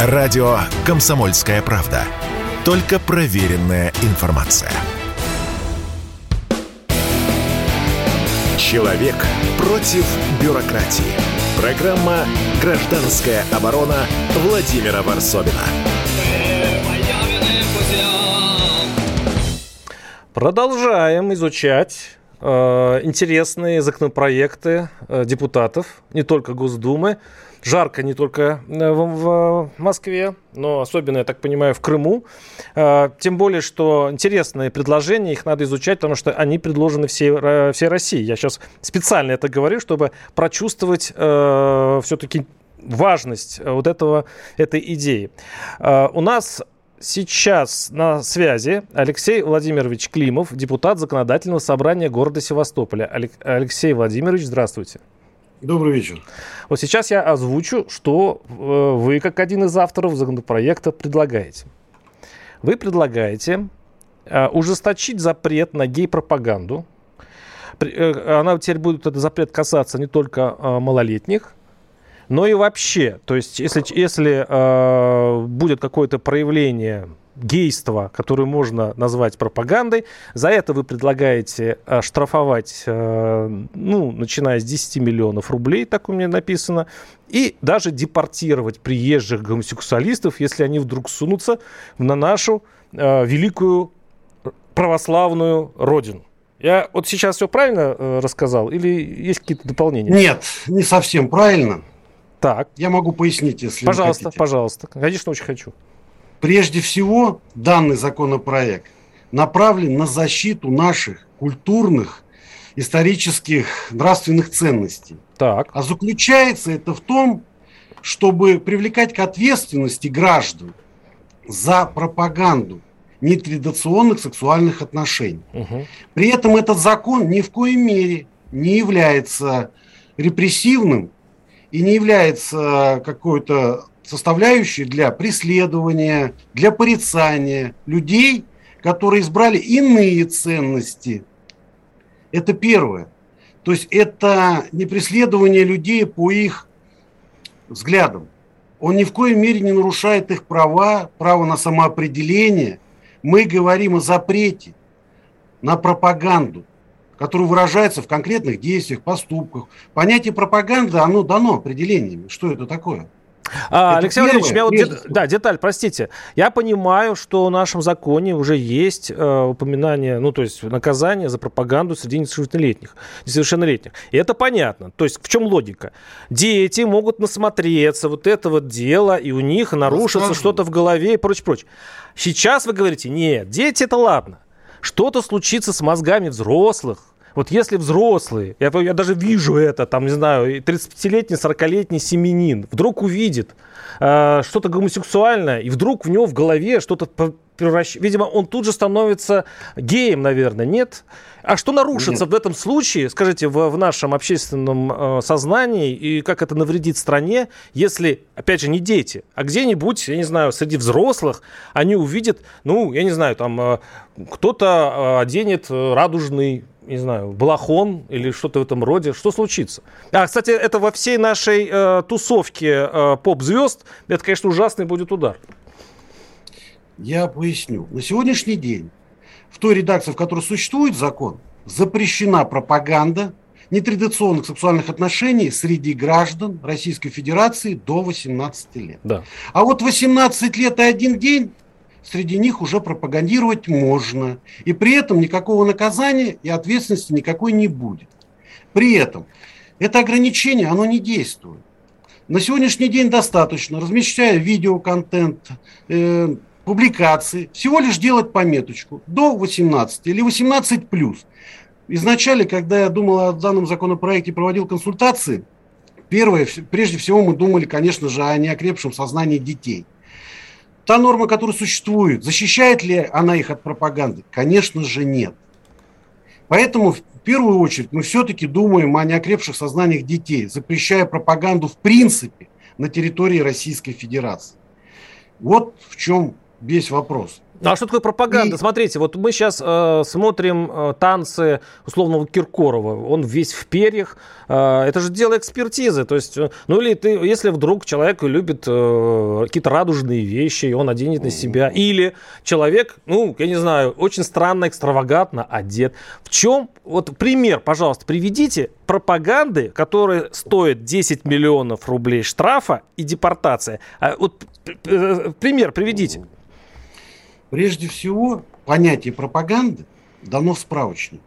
Радио «Комсомольская правда». Только проверенная информация. Человек против бюрократии. Программа «Гражданская оборона» Владимира Варсовина. Продолжаем изучать интересные законопроекты э, депутатов, не только Госдумы. Жарко не только э, в, Москве, но особенно, я так понимаю, в Крыму. Э, тем более, что интересные предложения, их надо изучать, потому что они предложены всей, э, всей России. Я сейчас специально это говорю, чтобы прочувствовать э, все-таки важность вот этого, этой идеи. Э, у нас Сейчас на связи Алексей Владимирович Климов, депутат Законодательного собрания города Севастополя. Алексей Владимирович, здравствуйте. Добрый вечер. Вот сейчас я озвучу, что э, вы, как один из авторов законопроекта, предлагаете. Вы предлагаете э, ужесточить запрет на гей-пропаганду. Э, она теперь будет, этот запрет касаться не только малолетних, но и вообще, то есть если, если э, будет какое-то проявление гейства, которое можно назвать пропагандой, за это вы предлагаете э, штрафовать, э, ну, начиная с 10 миллионов рублей, так у меня написано, и даже депортировать приезжих гомосексуалистов, если они вдруг сунутся на нашу великую православную родину. Я вот сейчас все правильно э, рассказал или есть какие-то дополнения? Нет, не совсем правильно. Так. Я могу пояснить, если Пожалуйста, вы хотите. пожалуйста. Конечно, очень хочу. Прежде всего, данный законопроект направлен на защиту наших культурных, исторических, нравственных ценностей. Так. А заключается это в том, чтобы привлекать к ответственности граждан за пропаганду нетрадиционных сексуальных отношений. Угу. При этом этот закон ни в коей мере не является репрессивным и не является какой-то составляющей для преследования, для порицания людей, которые избрали иные ценности. Это первое. То есть это не преследование людей по их взглядам. Он ни в коей мере не нарушает их права, право на самоопределение. Мы говорим о запрете на пропаганду который выражается в конкретных действиях, поступках. Понятие пропаганда, оно дано определениями. Что это такое? А, это Алексей Владимирович, у меня вот дет, да, деталь, простите. Я понимаю, что в нашем законе уже есть э, упоминание, ну, то есть наказание за пропаганду среди несовершеннолетних, несовершеннолетних. И это понятно. То есть в чем логика? Дети могут насмотреться вот это вот дело, и у них нарушится что-то в голове и прочее, прочее. Сейчас вы говорите, нет, дети это ладно. Что-то случится с мозгами взрослых, вот если взрослый, я, я даже вижу это, там, не знаю, 35-летний, 40-летний семенин вдруг увидит э, что-то гомосексуальное, и вдруг в него в голове что-то превращается... Видимо, он тут же становится геем, наверное, нет? А что нарушится нет. в этом случае, скажите, в, в нашем общественном э, сознании, и как это навредит стране, если, опять же, не дети, а где-нибудь, я не знаю, среди взрослых они увидят, ну, я не знаю, там э, кто-то э, оденет радужный не знаю, балахон или что-то в этом роде, что случится? А, кстати, это во всей нашей э, тусовке э, поп-звезд, это, конечно, ужасный будет удар. Я поясню. На сегодняшний день в той редакции, в которой существует закон, запрещена пропаганда нетрадиционных сексуальных отношений среди граждан Российской Федерации до 18 лет. Да. А вот 18 лет и один день среди них уже пропагандировать можно. И при этом никакого наказания и ответственности никакой не будет. При этом это ограничение, оно не действует. На сегодняшний день достаточно, размещая видеоконтент, э, публикации, всего лишь делать пометочку до 18 или 18 плюс. Изначально, когда я думал о данном законопроекте, проводил консультации, первое, прежде всего мы думали, конечно же, о неокрепшем сознании детей – Та норма, которая существует, защищает ли она их от пропаганды? Конечно же нет. Поэтому в первую очередь мы все-таки думаем о неокрепших сознаниях детей, запрещая пропаганду в принципе на территории Российской Федерации. Вот в чем весь вопрос. А что такое пропаганда? И... Смотрите, вот мы сейчас э, смотрим э, танцы условного Киркорова. Он весь в перьях. Э, это же дело экспертизы. То есть, э, ну или ты, если вдруг человек любит э, какие-то радужные вещи, и он оденет на себя. Или человек, ну, я не знаю, очень странно, экстравагантно одет. В чем, вот пример, пожалуйста, приведите пропаганды, которая стоит 10 миллионов рублей штрафа и депортация. А вот пример приведите. Прежде всего, понятие пропаганды дано в справочнике.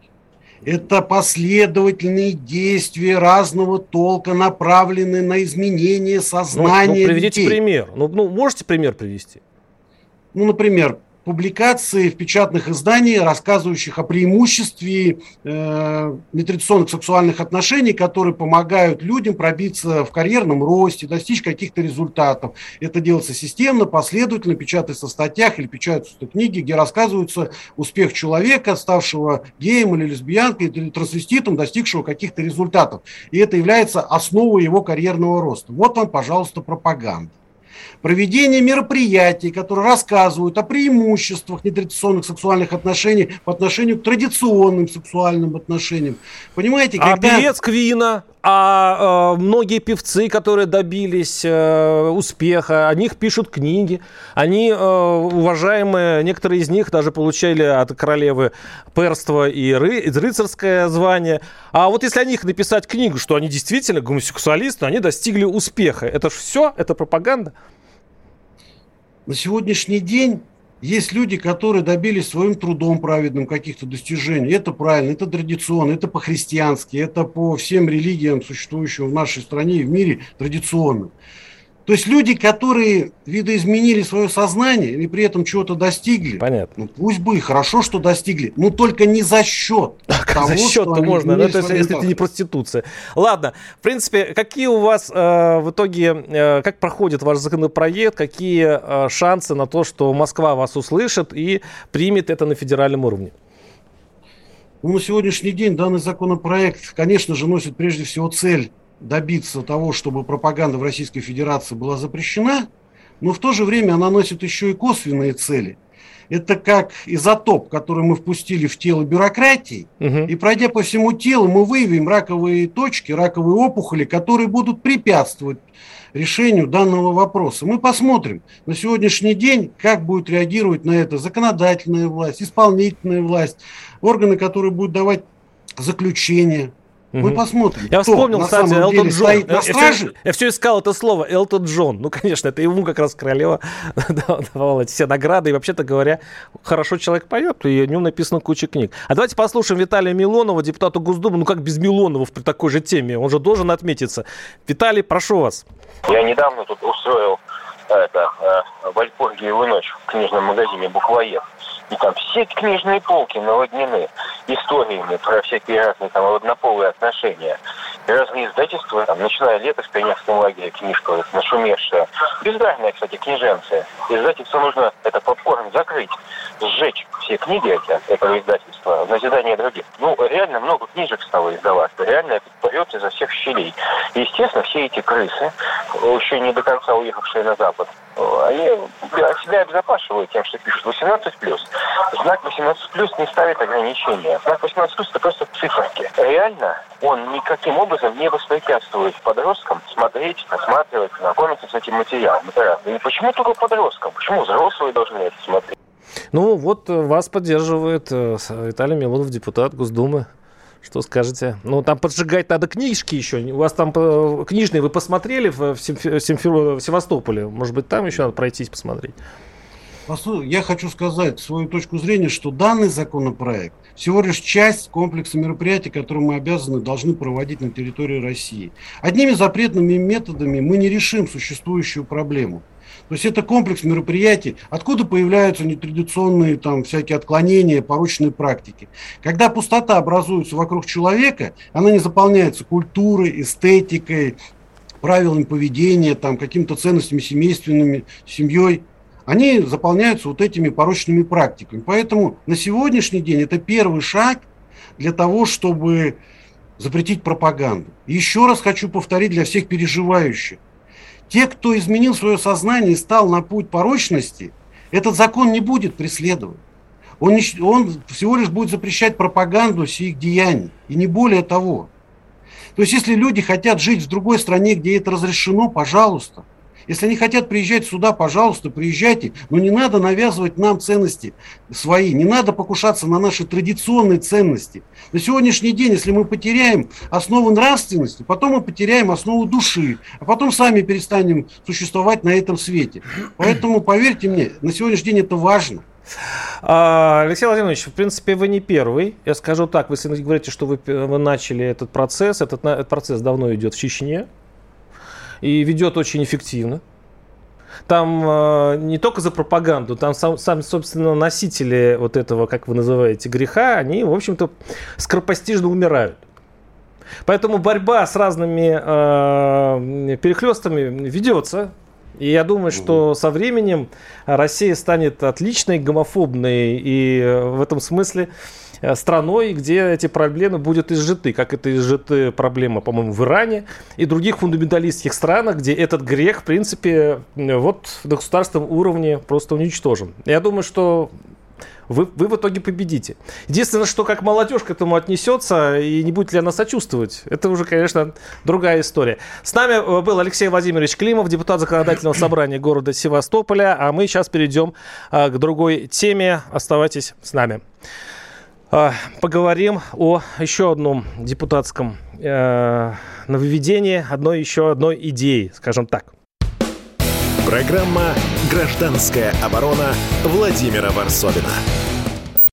Это последовательные действия разного толка, направленные на изменение сознания ну, ну, приведите людей. пример. Ну, ну, можете пример привести? Ну, например, публикации в печатных изданиях, рассказывающих о преимуществе э, нетрадиционных сексуальных отношений, которые помогают людям пробиться в карьерном росте, достичь каких-то результатов. Это делается системно, последовательно, печатается в статьях или печатаются книги, где рассказывается успех человека, ставшего геем или лесбиянкой или трансвеститом, достигшего каких-то результатов. И это является основой его карьерного роста. Вот вам, пожалуйста, пропаганда проведение мероприятий, которые рассказывают о преимуществах нетрадиционных сексуальных отношений по отношению к традиционным сексуальным отношениям. Понимаете, а когда... А певец Квина, а э, многие певцы, которые добились э, успеха, о них пишут книги. Они, э, уважаемые, некоторые из них даже получали от королевы перства и ры, рыцарское звание. А вот если о них написать книгу, что они действительно гомосексуалисты, они достигли успеха, это же все, это пропаганда. На сегодняшний день есть люди, которые добились своим трудом праведным каких-то достижений. Это правильно, это традиционно, это по-христиански, это по всем религиям, существующим в нашей стране и в мире традиционно. То есть люди, которые видоизменили свое сознание и при этом чего-то достигли. Понятно. Ну пусть бы и хорошо, что достигли, но только не за счет. того, за счет-то можно, ну, то есть, если это не проституция. Ладно, в принципе, какие у вас э, в итоге, э, как проходит ваш законопроект, какие э, шансы на то, что Москва вас услышит и примет это на федеральном уровне? Ну, на сегодняшний день данный законопроект, конечно же, носит прежде всего цель добиться того, чтобы пропаганда в Российской Федерации была запрещена, но в то же время она носит еще и косвенные цели. Это как изотоп, который мы впустили в тело бюрократии, угу. и пройдя по всему телу, мы выявим раковые точки, раковые опухоли, которые будут препятствовать решению данного вопроса. Мы посмотрим на сегодняшний день, как будет реагировать на это законодательная власть, исполнительная власть, органы, которые будут давать заключения, мы посмотрим. Я вспомнил, кстати, Элтон Джон. Я, все, я все искал это слово, Элтон Джон. Ну, конечно, это ему как раз королева давала эти все награды. И, вообще-то говоря, хорошо человек поет, и о нем написано куча книг. А давайте послушаем Виталия Милонова, депутата Госдумы. Ну, как без Милонова при такой же теме? Он же должен отметиться. Виталий, прошу вас. Я недавно тут устроил это, э, Вальпургиеву ночь в книжном магазине «Буквоед». И там все книжные полки наводнены историями про всякие разные там однополые отношения. И разные издательства, там, начиная лето в пионерском лагере, книжка вот, нашумевшая. Бездарная, кстати, книженцы. Издательство нужно это попкорн закрыть, сжечь все книги эти, этого издательства в назидание других. Ну, реально много книжек стало издаваться. Реально это поет изо всех щелей. И, естественно, все эти крысы, еще не до конца уехавшие на Запад, они себя обезопасивают тем, что пишут 18+. Знак 18+, не ставит ограничения. Знак 18+, это просто циферки. Реально он никаким образом не воспрепятствует подросткам смотреть, осматривать, знакомиться с этим материалом. И почему только подросткам? Почему взрослые должны это смотреть? Ну, вот э, вас поддерживает э, Виталий Милонов, депутат Госдумы. Что скажете? Ну, там поджигать надо книжки еще. У вас там э, книжные вы посмотрели в, в Севастополе? Может быть, там еще надо пройтись, посмотреть? Я хочу сказать свою точку зрения, что данный законопроект всего лишь часть комплекса мероприятий, которые мы обязаны, должны проводить на территории России. Одними запретными методами мы не решим существующую проблему. То есть это комплекс мероприятий, откуда появляются нетрадиционные там всякие отклонения, порочные практики. Когда пустота образуется вокруг человека, она не заполняется культурой, эстетикой, правилами поведения, там, какими-то ценностями семейственными, семьей. Они заполняются вот этими порочными практиками. Поэтому на сегодняшний день это первый шаг для того, чтобы запретить пропаганду. Еще раз хочу повторить для всех переживающих. Те, кто изменил свое сознание и стал на путь порочности, этот закон не будет преследовать. Он, не, он всего лишь будет запрещать пропаганду сих деяний, и не более того. То есть, если люди хотят жить в другой стране, где это разрешено, пожалуйста. Если они хотят приезжать сюда, пожалуйста, приезжайте. Но не надо навязывать нам ценности свои. Не надо покушаться на наши традиционные ценности. На сегодняшний день, если мы потеряем основу нравственности, потом мы потеряем основу души, а потом сами перестанем существовать на этом свете. Поэтому, поверьте мне, на сегодняшний день это важно. А, Алексей Владимирович, в принципе, вы не первый. Я скажу так, вы говорите, что вы, вы начали этот процесс. Этот, этот процесс давно идет в Чечне и ведет очень эффективно. Там э, не только за пропаганду, там сам, сами, собственно, носители вот этого, как вы называете, греха, они, в общем-то, скоропостижно умирают. Поэтому борьба с разными э, перехлестами ведется. И я думаю, что со временем Россия станет отличной, гомофобной и в этом смысле Э, страной, где эти проблемы будут изжиты, как это изжиты проблемы, по-моему, в Иране и других фундаменталистских странах, где этот грех, в принципе, вот на государственном уровне просто уничтожен. Я думаю, что вы, вы в итоге победите. Единственное, что как молодежь к этому отнесется и не будет ли она сочувствовать, это уже, конечно, другая история. С нами э, был Алексей Владимирович Климов, депутат законодательного собрания города Севастополя, а мы сейчас перейдем э, к другой теме. Оставайтесь с нами. А, поговорим о еще одном депутатском э, нововведении, одной еще одной идеи, скажем так. Программа «Гражданская оборона» Владимира Варсовина.